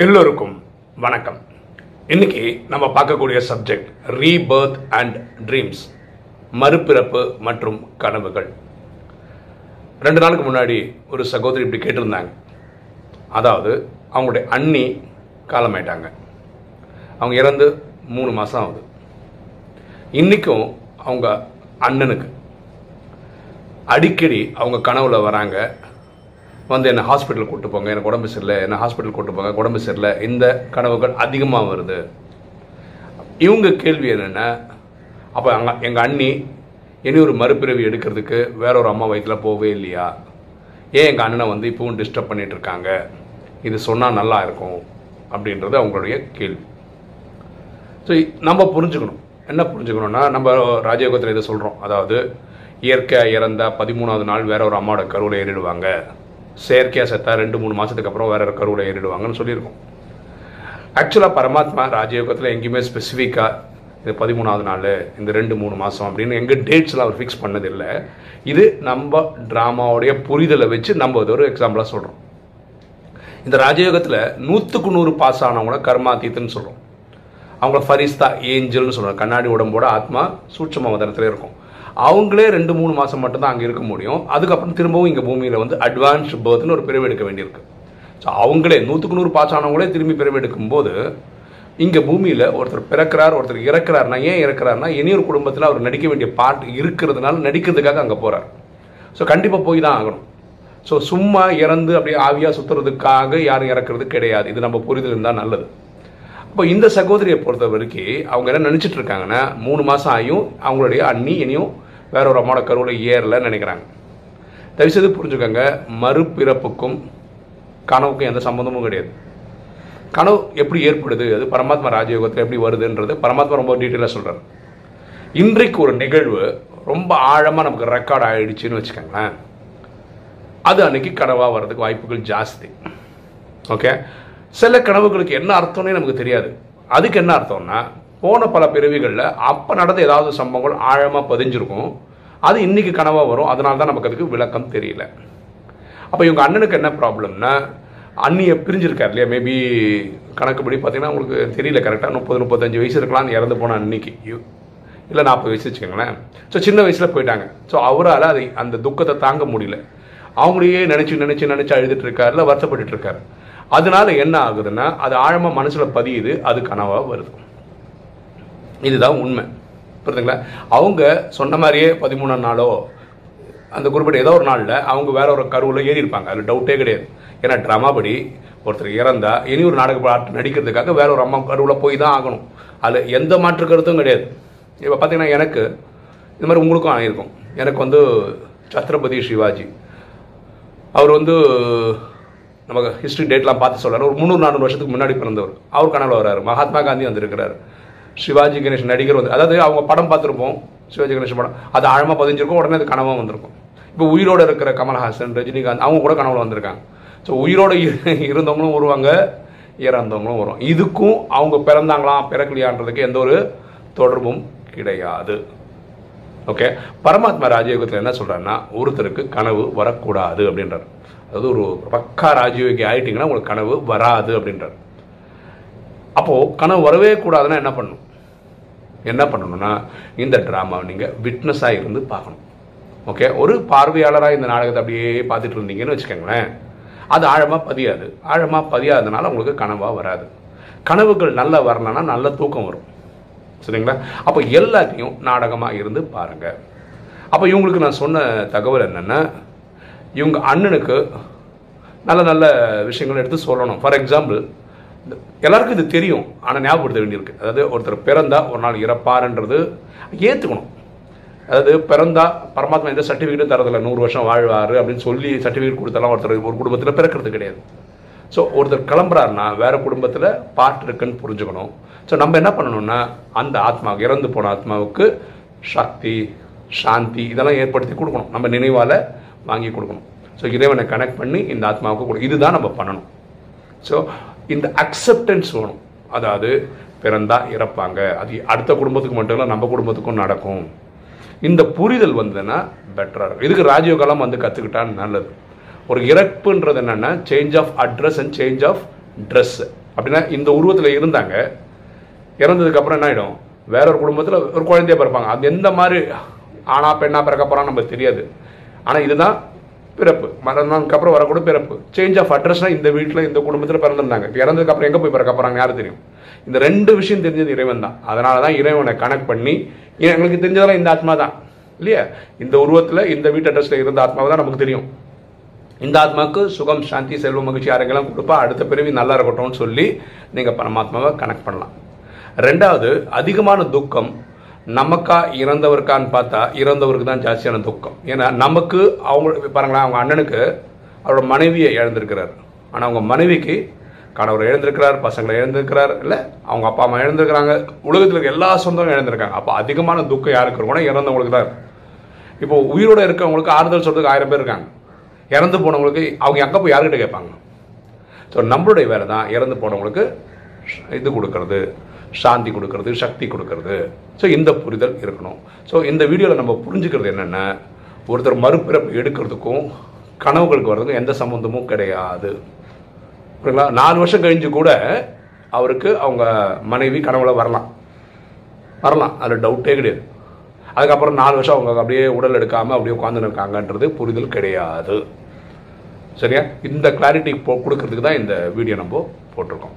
எல்லோருக்கும் வணக்கம். இன்னைக்கு நம்ம பார்க்கக்கூடிய சப்ஜெக்ட் ரீபர்த் அண்ட் ட்ரீம்ஸ் மறுபிறப்பு மற்றும் கனவுகள். ரெண்டு நாளுக்கு முன்னாடி ஒரு சகோதரி இப்படி கேட்டிருந்தாங்க. அதாவது அவங்களுடைய அண்ணி காலமாயிட்டாங்க. அவங்க இறந்து மூணு மாதம் ஆகுது. இன்றைக்கும் அவங்க அண்ணனுக்கு அடிக்கடி அவங்க கனவுல வராங்க. வந்து என்னை ஹாஸ்பிட்டல் கூட்டு போங்க. எனக்கு உடம்பு சரியில்லை. என்ன ஹாஸ்பிட்டல் கூட்டு போங்க. உடம்பு சரியில்லை. இந்த கனவுகள் அதிகமாக வருது. இவங்க கேள்வி என்னென்னா அப்போ அங்கே எங்கள் அண்ணி இனி ஒரு மறுபிறவி எடுக்கிறதுக்கு வேற ஒரு அம்மா வயிற்றில் போகவே இல்லையா? ஏன் எங்கள் அண்ணனை வந்து இப்பவும் டிஸ்டர்ப் பண்ணிட்டு இருக்காங்க? இது சொன்னால் நல்லா இருக்கும் அப்படின்றது அவங்களுடைய கேள்வி. ஸோ நம்ம புரிஞ்சுக்கணும். என்ன புரிஞ்சுக்கணும்னா நம்ம ராஜயோகத்தில் இதை சொல்கிறோம் அதாவது இயற்கையாக இறந்த பதிமூணாவது நாள் வேற ஒரு அம்மாவோட கருவில் ஏறிடுவாங்க. செயற்கையாக செத்தா ரெண்டு மூணு மாதத்துக்கு அப்புறம் வேற ஒரு கருவில் ஏறிடுவாங்கன்னு சொல்லியிருக்கோம். ஆக்சுவலாக பரமாத்மா ராஜயோகத்தில் எங்கேயுமே ஸ்பெசிஃபிக்காக இது பதிமூணாவது நாள் இந்த ரெண்டு மூணு மாதம் அப்படின்னு எங்கள் டேட்ஸ்லாம் அவர் ஃபிக்ஸ் பண்ணதில்லை. இது நம்ம ட்ராமாவுடைய புரிதலை வச்சு நம்ம இது ஒரு எக்ஸாம்பிளாக சொல்கிறோம் இந்த ராஜயோகத்தில் நூற்றுக்கு நூறு பாஸ் ஆனவங்கள கர்மாத்தீத்துன்னு சொல்கிறோம் அவங்கள ஃபரிஸ்தா ஏஞ்சல்னு சொல்கிறோம் கண்ணாடி உடம்போட ஆத்மா சூட்சம மதனத்தில் இருக்கும். அவங்களே ரெண்டு மூணு மாதம் மட்டும்தான் அங்கே இருக்க முடியும். அதுக்கப்புறம் திரும்பவும் இங்கே பூமியில் வந்து அட்வான்ஸ் பர்த்னு ஒரு பிரிவு எடுக்க வேண்டியிருக்கு. ஸோ அவங்களே நூற்றுக்கு நூறு பாஸ் ஆனவங்களே திரும்பி பிரிவு எடுக்கும்போது இங்கே பூமியில் ஒருத்தர் பிறக்கிறார் ஒருத்தர் இறக்கிறார்னா ஏன் இறக்கிறார்னா இனி ஒரு குடும்பத்தில் அவர் நடிக்க வேண்டிய பாட்டு இருக்கிறதுனால நடிக்கிறதுக்காக அங்கே போகிறார் ஸோ கண்டிப்பாக போய் தான் ஆகணும். ஸோ சும்மா இறந்து அப்படியே ஆவியாக சுற்றுறதுக்காக யாரும் இறக்குறது கிடையாது. இது நம்ம புரிதல் இருந்தால் நல்லது. அப்போ இந்த சகோதரியை பொறுத்த வரைக்கும் அவங்க என்ன நினச்சிட்டு இருக்காங்கன்னா மூணு மாதம் ஆகியும் அவங்களுடைய அண்ணி இனியும் வேற ஒரு அம்மாவோட கருவில் ஏறலன்னு நினைக்கிறாங்க. தயவுசெய்து புரிஞ்சுக்கோங்க மறுபிறப்புக்கும் கனவுக்கும் எந்த சம்மந்தமும் கிடையாது. கனவு எப்படி ஏற்படுது அது பரமாத்மா ராஜயோகத்தில் எப்படி வருதுன்றது பரமாத்மா ரொம்ப டீட்டெயிலாக சொல்கிறார் இன்றைக்கு ஒரு நிகழ்வு ரொம்ப ஆழமாக நமக்கு ரெக்கார்ட் ஆகிடுச்சின்னு வச்சுக்கோங்களேன். அது அன்னைக்கு கனவாக வர்றதுக்கு வாய்ப்புகள் ஜாஸ்தி. ஓகே சில கனவுகளுக்கு என்ன அர்த்தம்னே நமக்கு தெரியாது. அதுக்கு என்ன அர்த்தம்னா போன பல பிறவிகளில் அப்போ நடந்த ஏதாவது சம்பவங்கள் ஆழமாக பதிஞ்சிருக்கும். அது இன்றைக்கி கனவாக வரும். அதனால தான் நமக்கு அதுக்கு விளக்கம் தெரியல. அப்போ இவங்க அண்ணனுக்கு என்ன ப்ராப்ளம்னா அண்ணியை பிரிஞ்சிருக்கார் இல்லையா? மேபி கணக்குப்படி பார்த்தீங்கன்னா உங்களுக்கு தெரியல கரெக்டாக முப்பது முப்பத்தஞ்சு வயசு இருக்கலாம்னு இறந்து போன அன்னைக்கு. இல்லை நாற்பது வயசு வச்சுக்கோங்களேன். ஸோ சின்ன வயசில் போயிட்டாங்க. ஸோ அவரால் அதை அந்த துக்கத்தை தாங்க முடியல. அவங்களையே நினச்சி நினச்சி நினச்சி அழுதுட்டு இருக்காரு இல்லை வருத்தப்பட்டு இருக்காரு. அதனால என்ன ஆகுதுன்னா அது ஆழமாக மனசில் பதியுது அது கனவாக வருது. இதுதான் உண்மை. புரியுதுங்களா அவங்க சொன்ன மாதிரியே பதிமூணாம் நாளோ அந்த குறிப்பிட்ட ஏதோ ஒரு நாளில் அவங்க வேற ஒரு கருவில் ஏறி இருப்பாங்க. அதில் டவுட்டே கிடையாது. ஏன்னா ட்ராமா படி ஒருத்தர் இறந்தா இனி ஒரு நாடக பாட்டு நடிக்கிறதுக்காக வேற ஒரு அம்மா கருவில் போய் தான் ஆகணும். அதில் எந்த மாற்று கருத்தும் கிடையாது. இப்போ பார்த்தீங்கன்னா எனக்கு இது மாதிரி உங்களுக்கும் ஆகியிருக்கும் எனக்கு வந்து சத்ரபதி சிவாஜி. அவர் வந்து நமக்கு ஹிஸ்ட்ரி டேட்லாம் பார்த்து சொல்கிறார் ஒரு முந்நூறு நானூறு வருஷத்துக்கு முன்னாடி பிறந்தவர். அவர் கனவில் வர்றாரு. மகாத்மா காந்தி வந்திருக்கிறார். சிவாஜி கணேஷ் நடிகர் வந்து அதாவது அவங்க படம் பார்த்துருப்போம் சிவாஜி கணேஷ் படம். அது ஆழமாக பதிஞ்சிருக்கும் உடனே அது கனவாக வந்திருக்கும். இப்போ உயிரோடு இருக்கிற கமல்ஹாசன் ரஜினிகாந்த் அவங்க கூட கனவுல வந்திருக்காங்க. ஸோ உயிரோடு இரு- இருந்தவங்களும் வருவாங்க இறந்தவங்களும் வரும் இதுக்கும் அவங்க பிறந்தாங்களாம் பிறக்கலையான்றதுக்கு எந்த ஒரு தொடர்பும் கிடையாது. ஓகே பரமாத்மா ராஜயோகத்தில் என்ன சொல்றாருன்னா ஒருத்தருக்கு கனவு வரக்கூடாது அப்படின்றார். அதாவது ஒரு பக்கா ராஜயோகி ஆகிட்டிங்கன்னா உங்களுக்கு கனவு வராது அப்படின்றார். அப்போது கனவு வரவே கூடாதுன்னா என்ன பண்ணும்? என்ன பண்ணணும்னா இந்த ட்ராமாவை நீங்கள் விட்னஸாக இருந்து பார்க்கணும். ஓகே ஒரு பார்வையாளராக இந்த நாடகத்தை அப்படியே பார்த்துட்டு இருந்தீங்கன்னு வச்சுக்கோங்களேன். அது ஆழமாக பதியாது. ஆழமாக பதியாததுனால உங்களுக்கு கனவாக வராது. கனவுகள் நல்லா வரணும்னா நல்ல தூக்கம் வரும். சரிங்களா? அப்போ எல்லாத்தையும் நாடகமாக இருந்து பாருங்கள் அப்போ இவங்களுக்கு நான் சொன்ன தகவல் என்னென்னா இவங்க அண்ணனுக்கு நல்ல நல்ல விஷயங்கள் எடுத்து சொல்லணும். ஃபார் எக்ஸாம்பிள் எல்லாருக்கும் இது தெரியும். ஆனால் ஞாபகப்படுத்த வேண்டியிருக்கு. அதாவது ஒருத்தர் பிறந்தா ஒரு நாள் இறப்பாருன்றது ஏற்றுக்கணும் அதாவது பிறந்தா பரமாத்மா எந்த சர்டிஃபிகேட்டும் தரதில்லை. நூறு வருஷம் வாழ்வார் அப்படின்னு சொல்லி சர்டிஃபிகேட் கொடுத்தாலும் ஒருத்தர் ஒரு குடும்பத்தில் பிறக்கிறது கிடையாது. ஸோ ஒருத்தர் கிளம்புறாருன்னா வேறு குடும்பத்தில் பார்ட் இருக்குன்னு புரிஞ்சுக்கணும். ஸோ நம்ம என்ன பண்ணணும்னா அந்த ஆத்மா இறந்து போன ஆத்மாவுக்கு சக்தி சாந்தி இதெல்லாம் ஏற்படுத்தி கொடுக்கணும். நம்ம நினைவால் வாங்கி கொடுக்கணும். ஸோ இறைவனை கனெக்ட் பண்ணி இந்த ஆத்மாவுக்கு கொடு. இதுதான் நம்ம பண்ணணும். ஸோ இந்த அக்செப்டன்ஸ் வேணும். அதாவது பிறந்தா இறப்பாங்க. அது அடுத்த குடும்பத்துக்கு மட்டும் இல்லை நம்ம குடும்பத்துக்கும் நடக்கும். இந்த புரிதல் வந்ததுன்னா பெட்டராக இருக்கும். இதுக்கு ராஜயோகாலாம் வந்து கற்றுக்கிட்டா நல்லது. ஒரு இறப்புன்றது என்னென்னா change of address and change of dress அப்படின்னா இந்த உருவத்தில் இருந்தாங்க. இறந்ததுக்கப்புறம் என்ன ஆகிடும் வேற ஒரு குடும்பத்தில் ஒரு குழந்தைய பிறப்பாங்க. அது எந்த மாதிரி ஆனா பெண்ணா பிறக்க போகிறான்னு நமக்கு தெரியாது. ஆனால் இதுதான் பிறப்பு. மரணம்க்கு அப்புறம் வரக்கூட பிறப்பு சேஞ்ச் ஆஃப் அட்ரஸ்னா இந்த வீட்டில் இந்த குடும்பத்தில் பிறந்திருந்தாங்க. இப்போ அப்புறம் எங்கே போய் பிறக்க போகிறாங்க யாரும் தெரியும்? இந்த ரெண்டு விஷயம் தெரிஞ்சது இறைவன் தான். அதனால தான் இறைவனை கனெக்ட் பண்ணி எங்களுக்கு தெரிஞ்சதெல்லாம் இந்த ஆத்மா தான். இல்லையா? இந்த உருவத்தில் இந்த வீட்டு அட்ரஸில் இருந்த ஆத்மாவை தான் நமக்கு தெரியும். இந்த ஆத்மாவுக்கு சுகம் சாந்தி செல்வ மகிழ்ச்சி ஆரோக்கியம் கொடுப்பா. அடுத்த பிறவி நல்லா இருக்கட்டும்னு சொல்லி நீங்கள் பரமாத்மாவை கனெக்ட் பண்ணலாம். ரெண்டாவது அதிகமான துக்கம் நமக்கா இறந்தவருக்கான்னு பார்த்தா இறந்தவருக்கு தான் ஜாஸ்தியான துக்கம். ஏன்னா நமக்கு அவங்க பாருங்களேன் அவங்க அண்ணனுக்கு அவரோட மனைவியை இழந்திருக்கிறார். ஆனால் அவங்க மனைவிக்கு கணவர் இழந்திருக்கிறார் பசங்களை இழந்திருக்கிறார் இல்லை அவங்க அப்பா அம்மா இழந்திருக்கிறாங்க. உலகத்தில் இருக்க எல்லா சொந்தமும் இழந்திருக்காங்க. அப்போ அதிகமான துக்கம் யாருக்கு? இருக்கணும் இறந்தவங்களுக்கு தான் இப்போ உயிரோட இருக்கவங்களுக்கு ஆறுதல் சொல்கிறதுக்கு ஆயிரம் பேர் இருக்காங்க. இறந்து போனவங்களுக்கு அவங்க அங்கே போய் யாருக்கிட்ட கேட்பாங்க? ஸோ நம்மளுடைய வேலை தான் இறந்து போனவங்களுக்கு இது கொடுக்கறது. சாந்தி கொடுக்கறது சக்தி கொடுக்கறது. ஸோ இந்த புரிதல் இருக்கணும். ஸோ இந்த வீடியோவில் நம்ம புரிஞ்சுக்கிறது என்னென்ன ஒருத்தர் மறுபிறப்பு எடுக்கிறதுக்கும் கனவுகளுக்கு வர்றதுக்கும் எந்த சம்மந்தமும் கிடையாது. புரியுங்களா நாலு வருஷம் கழிஞ்சு கூட அவருக்கு அவங்க மனைவி கனவுல வரலாம். வரலாம். அதில் டவுட்டே கிடையாது. அதுக்கப்புறம் நாலு வருஷம் அவங்க அப்படியே உடல் எடுக்காமல் அப்படியே உட்காந்துன்னு இருக்காங்கன்றது புரிதல் கிடையாது. சரியா? இந்த கிளாரிட்டி போ கொடுக்கறதுக்கு தான் இந்த வீடியோ நம்ம போட்டிருக்கோம்.